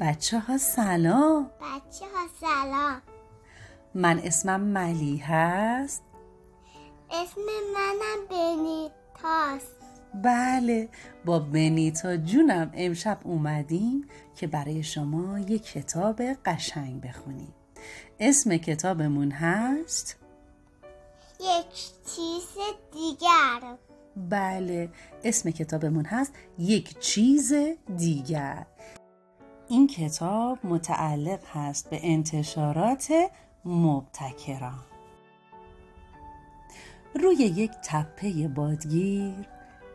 بچه ها سلام. بچه ها سلام. من اسمم ملی هست. اسم منم بنیتاست بله با بنیتا جونم امشب اومدیم که برای شما یک کتاب قشنگ بخونیم. اسم کتابمون هست؟ یک چیز دیگر. بله اسم کتابمون هست یک چیز دیگر. این کتاب متعلق هست به انتشارات مبتکران. روی یک تپه بادگیر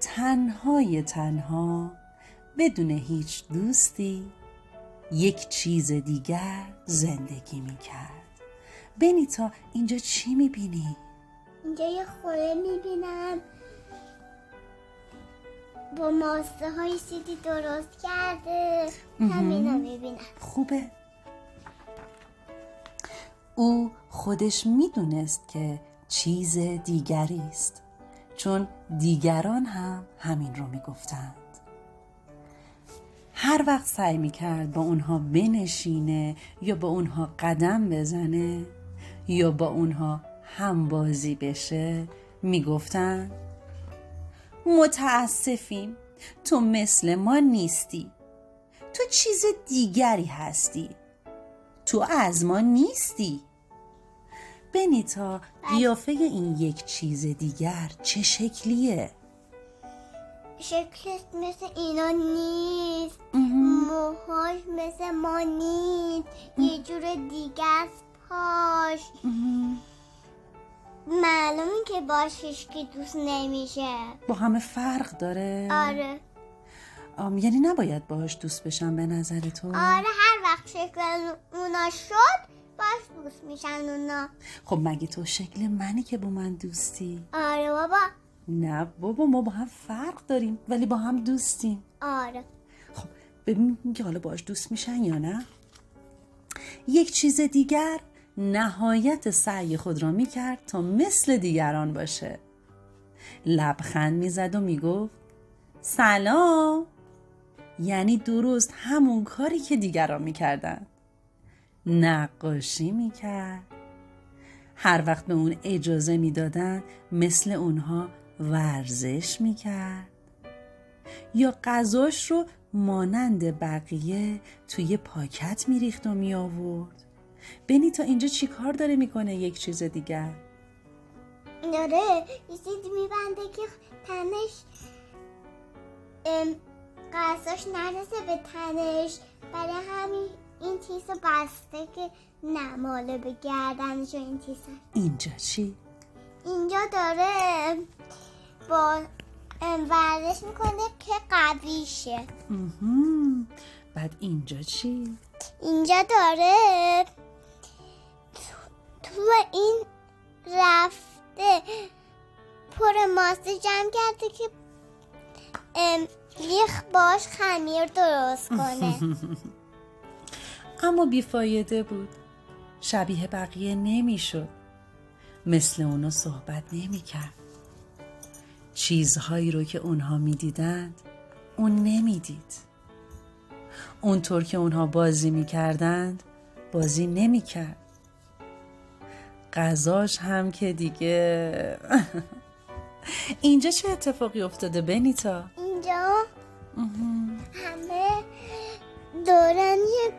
تنهای تنها بدون هیچ دوستی یک چیز دیگر زندگی می کرد بنیتا اینجا چی می بینی؟ اینجا یه خوره می‌بینم. با ماسه های سیدی درست کرده. همینا می‌بینم. خوبه. او خودش می‌دونست که چیز دیگری است چون دیگران هم همین رو می‌گفتند. هر وقت سعی می‌کرد با اونها بنشینه یا با اونها قدم بزنه یا با اونها همبازی بشه می‌گفتن متاسفیم. تو مثل ما نیستی. تو چیز دیگری هستی. تو از ما نیستی. بنیتا قیافه این یک چیز دیگر چه شکلیه؟ شکلش مثل اینا نیست. موهاش مثل ما نیست. یه جور دیگه است پاش. معلومه که باشش که دوست نمیشه. با همه فرق داره؟ آره. آم یعنی نباید باهاش دوست بشم به نظر تو؟ آره هر وقت شکل اونا شد باش دوست میشن اونا. خب مگه تو شکل منی که با من دوستی؟ آره بابا. نه بابا ما با هم فرق داریم ولی با هم دوستیم. آره. خب ببین که حالا باش دوست میشن یا نه. یک چیز دیگر؟ نهایت سعی خود را می‌کرد تا مثل دیگران باشه. لبخند می‌زد و می‌گفت سلام. یعنی درست همون کاری که دیگران می‌کردن نقاشی می‌کرد. هر وقت به اون اجازه می‌دادن مثل اونها ورزش می‌کرد. یا غذاش رو مانند بقیه توی پاکت میریخت و می آورد بنی تا اینجا چی کار داره می‌کنه یک چیز دیگر داره یه چیزی میبنده که تنش قصاش نرسه به تنش برای همین این تیس بسته که نماله به گردنش و این تیس اینجا چی؟ اینجا داره با ورزش می‌کنه که قوی شه مهم. بعد اینجا چی؟ اینجا داره تو, این رفته پر ماسه جمع کرده که یخ باش خمیر درست کنه. اما بیفایده بود. شبیه بقیه نمی‌شد. مثل اونا صحبت نمی‌کرد. چیزهایی رو که اونها می‌دیدند اون نمی‌دید. اونطور که اونها بازی می‌کردند بازی نمی‌کرد. غذاش هم که دیگه. اینجا چه اتفاقی افتاده بنیتا؟ اینجا همه دورن یک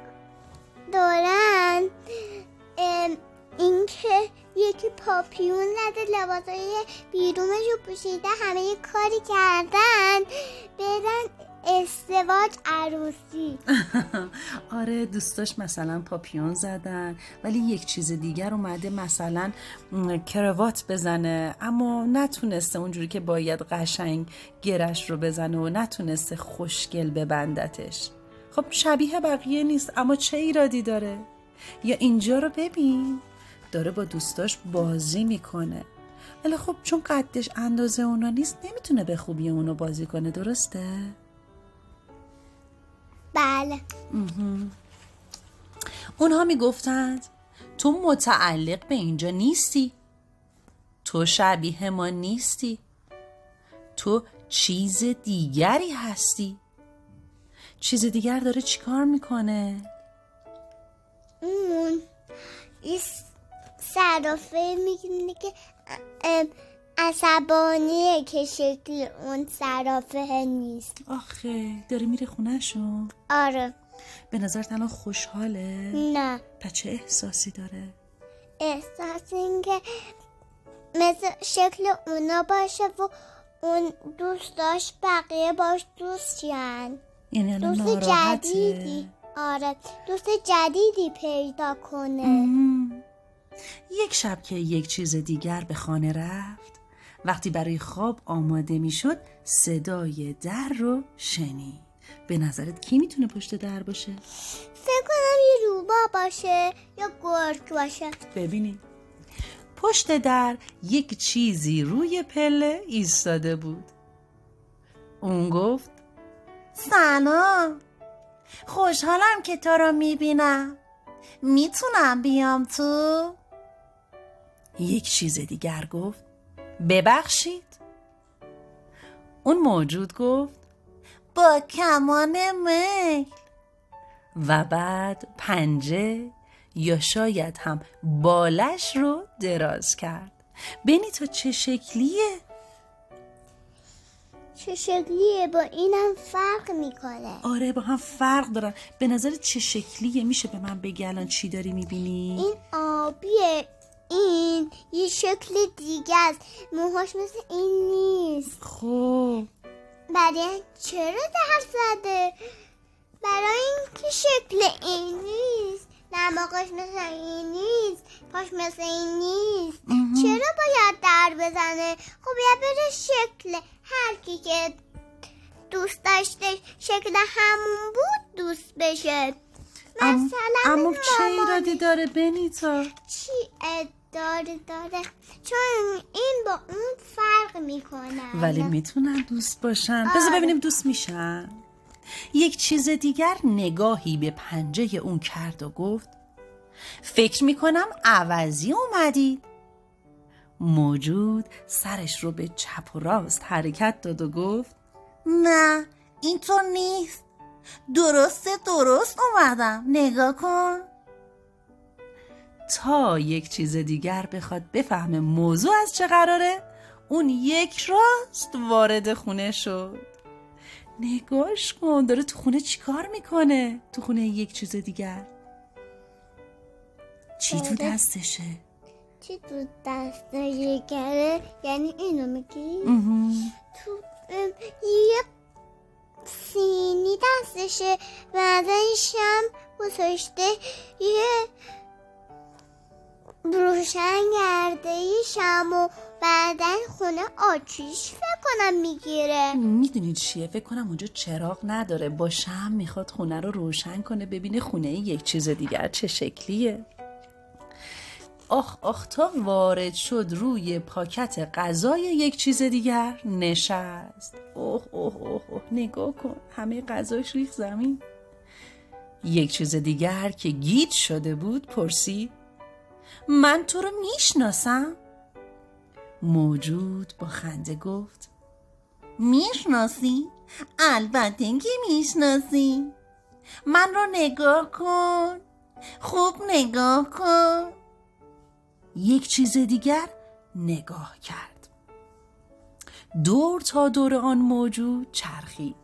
دورن اینکه یکی پاپیون زده لباسای بیرونش رو پوشیده همه یه کاری کردن. بدن ازدواج عروسی. آره دوستاش مثلا پاپیون زدن ولی یک چیز دیگر اومده مثلا کروات بزنه اما نتونسته اونجوری که باید قشنگ گرش رو بزنه و نتونسته خوشگل ببندتش. خب شبیه بقیه نیست اما چه ایرادی داره؟ یا اینجا رو ببین. داره با دوستاش بازی می‌کنه. ولی خب چون قدش اندازه اونا نیست نمی‌تونه به خوبی اونو بازی کنه درسته؟ بله. اونها می‌گفتند تو متعلق به اینجا نیستی. تو شبیه ما نیستی. تو چیز دیگری هستی. چیز دیگر داره چیکار می‌کنه؟ اون این صرافه میگه که عصبانیه که شکل اون صرافه نیست. آخه داره میره خونهشون آره. به نظرت الان خوشحاله؟ نه. پس چه احساسی داره؟ احساس اینکه مثل شکل اونا باشه و اون دوست داشت بقیه باش دوست شن یعنی الان دوست ناراحته؟ جدیدی. آره. دوست جدیدی پیدا کنه. مم. یک شب که یک چیز دیگر به خانه رفت وقتی برای خواب آماده می‌شد صدای در رو شنید. به نظرت کی می‌تونه پشت در باشه؟ فکر کنم یه روبا باشه یا گرگ باشه. ببینید پشت در یک چیزی روی پله ایستاده بود. اون گفت سلام. خوشحالم که تو رو می‌بینم. می‌تونم بیام تو؟ یک چیز دیگر گفت ببخشید. اون موجود گفت با کمان میل. و بعد پنجه یا شاید هم بالش رو دراز کرد. بینی تا چه شکلیه؟ چه شکلیه؟ با اینم فرق می‌کنه. آره با هم فرق دارن. به نظر چه شکلیه؟ میشه به من بگی الان چی داری می‌بینی؟ این آبیه. این یه شکل دیگه است. موهاش مثل این نیست. خب. برای چرا در زده؟ برای اینکه شکل این نیست. دماغش مثل این نیست. پاش مثل این نیست. چرا باید در بزنه؟ خب یا بره شکل. هر کی که دوست داشته شکل همون بود دوست بشه. مثلا اما چه ایرادی داره بنیتا؟ چی؟ داره داره. چون این با اون فرق می‌کنه. ولی می‌تونن دوست باشن. بذار آره. ببینیم دوست میشن. یک چیز دیگر نگاهی به پنجه اون کرد و گفت فکر می‌کنم عوضی اومدید موجود سرش رو به چپ و راست حرکت داد و گفت نه اینطور نیست. درسته درست اومدم. نگاه کن. تا یک چیز دیگر بخواد بفهمه موضوع از چه قراره اون یک راست وارد خونه شد. نگاش کن داره تو خونه چیکار می‌کنه؟ تو خونه یک چیز دیگر. چی تو آره. دستشه؟ چی تو دست یکره؟ یعنی اینو میگی. تو یه سینی دستشه بعدش هم گذاشته یه روشن کرده شم و بعدا خونه آتیش فکر کنم می‌گیره. می‌دونید چیه؟ فکر کنم اونجا چراغ نداره. با شم می‌خواد خونه رو روشن کنه ببینه خونه یک چیز دیگر چه شکلیه. آخ آخ تا وارد شد روی پاکت غذای یک چیز دیگر نشست. اوه اوه اوه اوه نگاه کن همه غذاش ریخ زمین. یک چیز دیگر که گیج شده بود پرسید. من تو رو می‌شناسم. موجود با خنده گفت می‌شناسی؟ البته که می‌شناسی. من رو نگاه کن. خوب نگاه کن. یک چیز دیگر نگاه کرد. دور تا دور آن موجود چرخید.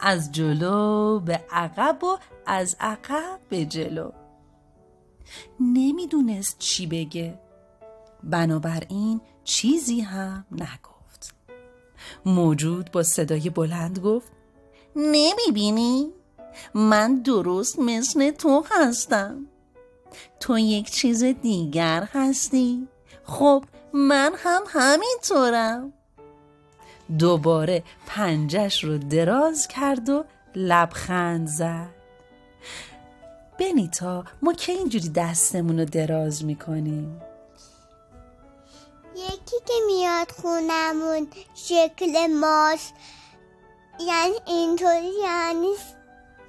از جلو به عقب و از عقب به جلو. نمی‌دونست چی بگه. بنابراین چیزی هم نگفت. موجود با صدای بلند گفت نمی‌بینی؟ من درست مثل تو هستم. تو یک چیز دیگر هستی. خب من هم همینطورم. دوباره پنجش رو دراز کرد و لبخند زد. بنیتا ما که اینجوری دستمون رو دراز می‌کنیم؟ یکی که میاد خونمون شکل ماست. یعنی اینطوری یعنی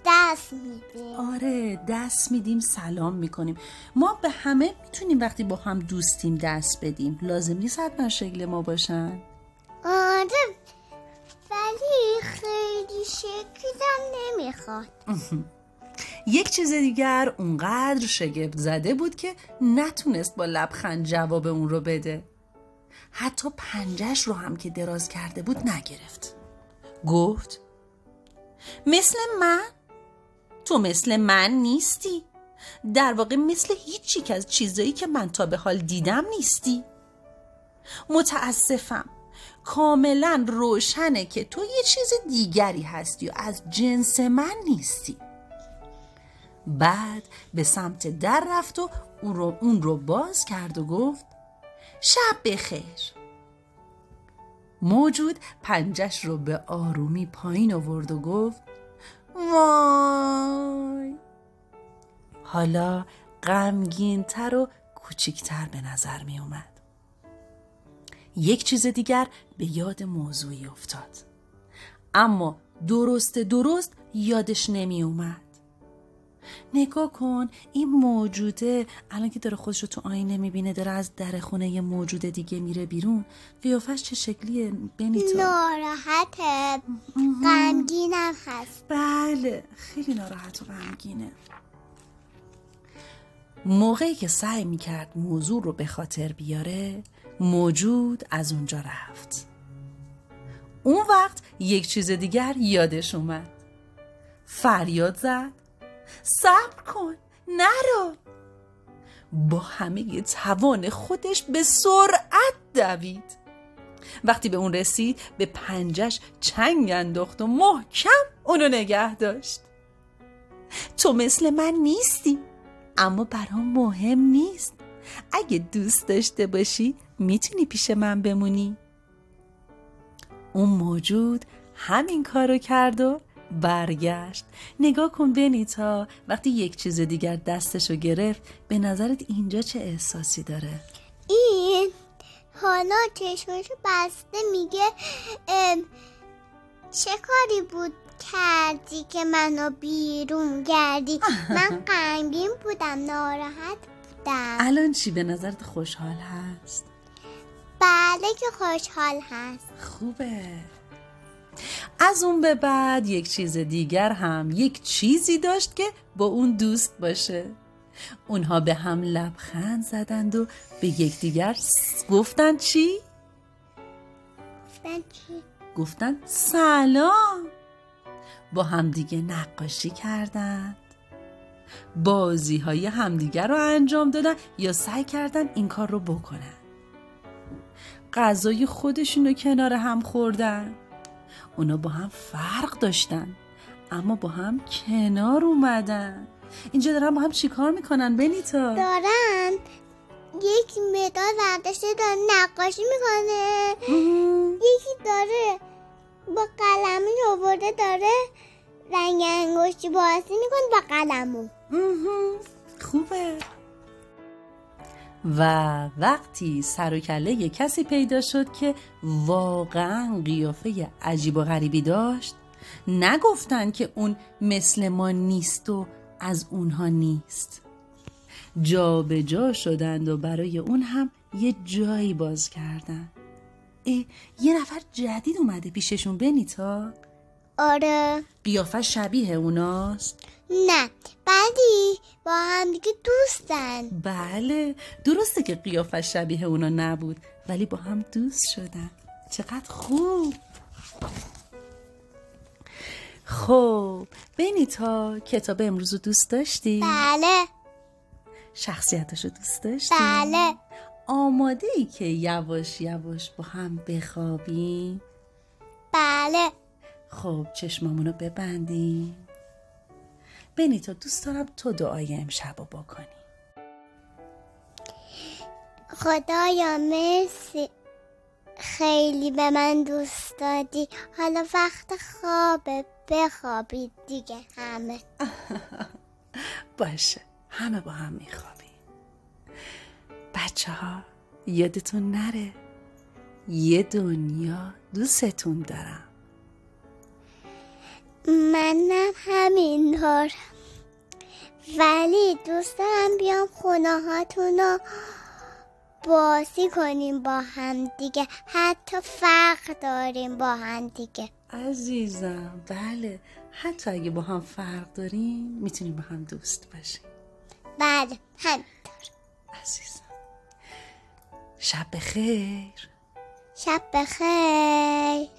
دست میده آره دست میدیم سلام می‌کنیم. ما به همه می‌تونیم وقتی با هم دوستیم دست بدیم. لازم نیست حتما شکل ما باشن. آره ولی خیلی شکلم بخواد یک چیز دیگر اونقدر شگفت زده بود که نتونست با لبخند جواب اون رو بده. حتی پنجش رو هم که دراز کرده بود نگرفت. گفت مثل من؟ تو مثل من نیستی. در واقع مثل هیچی که از چیزایی که من تا به حال دیدم نیستی. متاسفم. کاملا روشنه که تو یه چیز دیگری هستی و از جنس من نیستی. بعد به سمت در رفت و اون رو, اون رو باز کرد و گفت شب بخیر. موجود پنجش رو به آرومی پایین آورد و گفت وای. حالا غمگین تر و کوچیکتر به نظر می اومد یک چیز دیگر به یاد موضوعی افتاد. اما درست درست یادش نمی اومد نگاه کن این موجوده. الان که داره خودش رو تو آینه می‌بینه داره از در خونه یه موجود دیگه میره بیرون. قیافش چه شکلیه بنیتو ناراحته. غمگینم هست. بله خیلی ناراحت و غمگینه. موقعی که سعی می‌کرد موضوع رو به خاطر بیاره موجود از اونجا رفت. اون وقت یک چیز دیگر یادش اومد. فریاد زد. صبر کن نرو. با همه توان خودش به سرعت دوید. وقتی به اون رسید به پنجش چنگ انداخت و محکم اونو نگه داشت. تو مثل من نیستی اما برام مهم نیست. اگه دوست داشته باشی می‌تونی پیش من بمونی. اون موجود همین کارو کرد و برگشت. نگاه کن بنیتا وقتی یک چیز دیگر دستشو گرفت به نظرت اینجا چه احساسی داره؟ این حالا چشمشو بسته میگه چه کاری بود کردی که منو بیرون گردی؟ من غمگین بودم ناراحت بودم. الان چی به نظرت خوشحال هست؟ بله که خوشحال هست. خوبه. از اون به بعد یک چیز دیگر هم یک چیزی داشت که با اون دوست باشه. اونها به هم لبخند زدند و به یکدیگر گفتن چی؟ گفتن چی؟ گفتن سلام. با همدیگه نقاشی کردند. بازی های همدیگر رو انجام دادن یا سعی کردن این کار رو بکنن. غذای خودشون رو کنار هم خوردن. اونا با هم فرق داشتن. اما با هم کنار اومدن. اینجا دارن با هم چیکار می‌کنن بنیتا؟ دارن یک مداد ورداشته داره نقاشی می‌کنه. یکی داره با قلمی آورده داره رنگ انگشتی بازی می‌کنه با قلمو. خوبه. و وقتی سر و کله کسی پیدا شد که واقعا قیافه عجیب و غریبی داشت نگفتن که اون مثل ما نیست و از اونها نیست. جا به جا شدند و برای اون هم یه جایی باز کردن. ای یه نفر جدید اومده پیششون بنیتا آره. قیافه شبیه اوناست؟ نه بعدی با هم دیگه دوستن. بله درسته که قیافه شبیه اونا نبود ولی با هم دوست شدن. چقدر خوب! خب بینیتا کتاب امروز رو دوست داشتی؟ بله. شخصیتش رو دوست داشتی؟ بله. آماده ای که یواش یواش با هم بخوابیم؟ بله. خب چشمامونو ببندیم بنیتا دوست دارم تو دعای امشب رو بکنی. خدایا مرسی. خیلی به من دوست دادی. حالا وقت خوابه. بخوابید دیگه همه. باشه. همه با هم میخوابیم. بچه ها یادتون نره. یه دنیا دوستتون دارم. منم همینطور ولی دوست دارم بیام خونه هاتون رو بازی کنیم با هم دیگه. حتی فرق داریم با هم دیگه. عزیزم بله. حتی اگه با هم فرق داریم می‌تونیم با هم دوست باشیم. بله همینطور. عزیزم. شب بخیر. شب بخیر.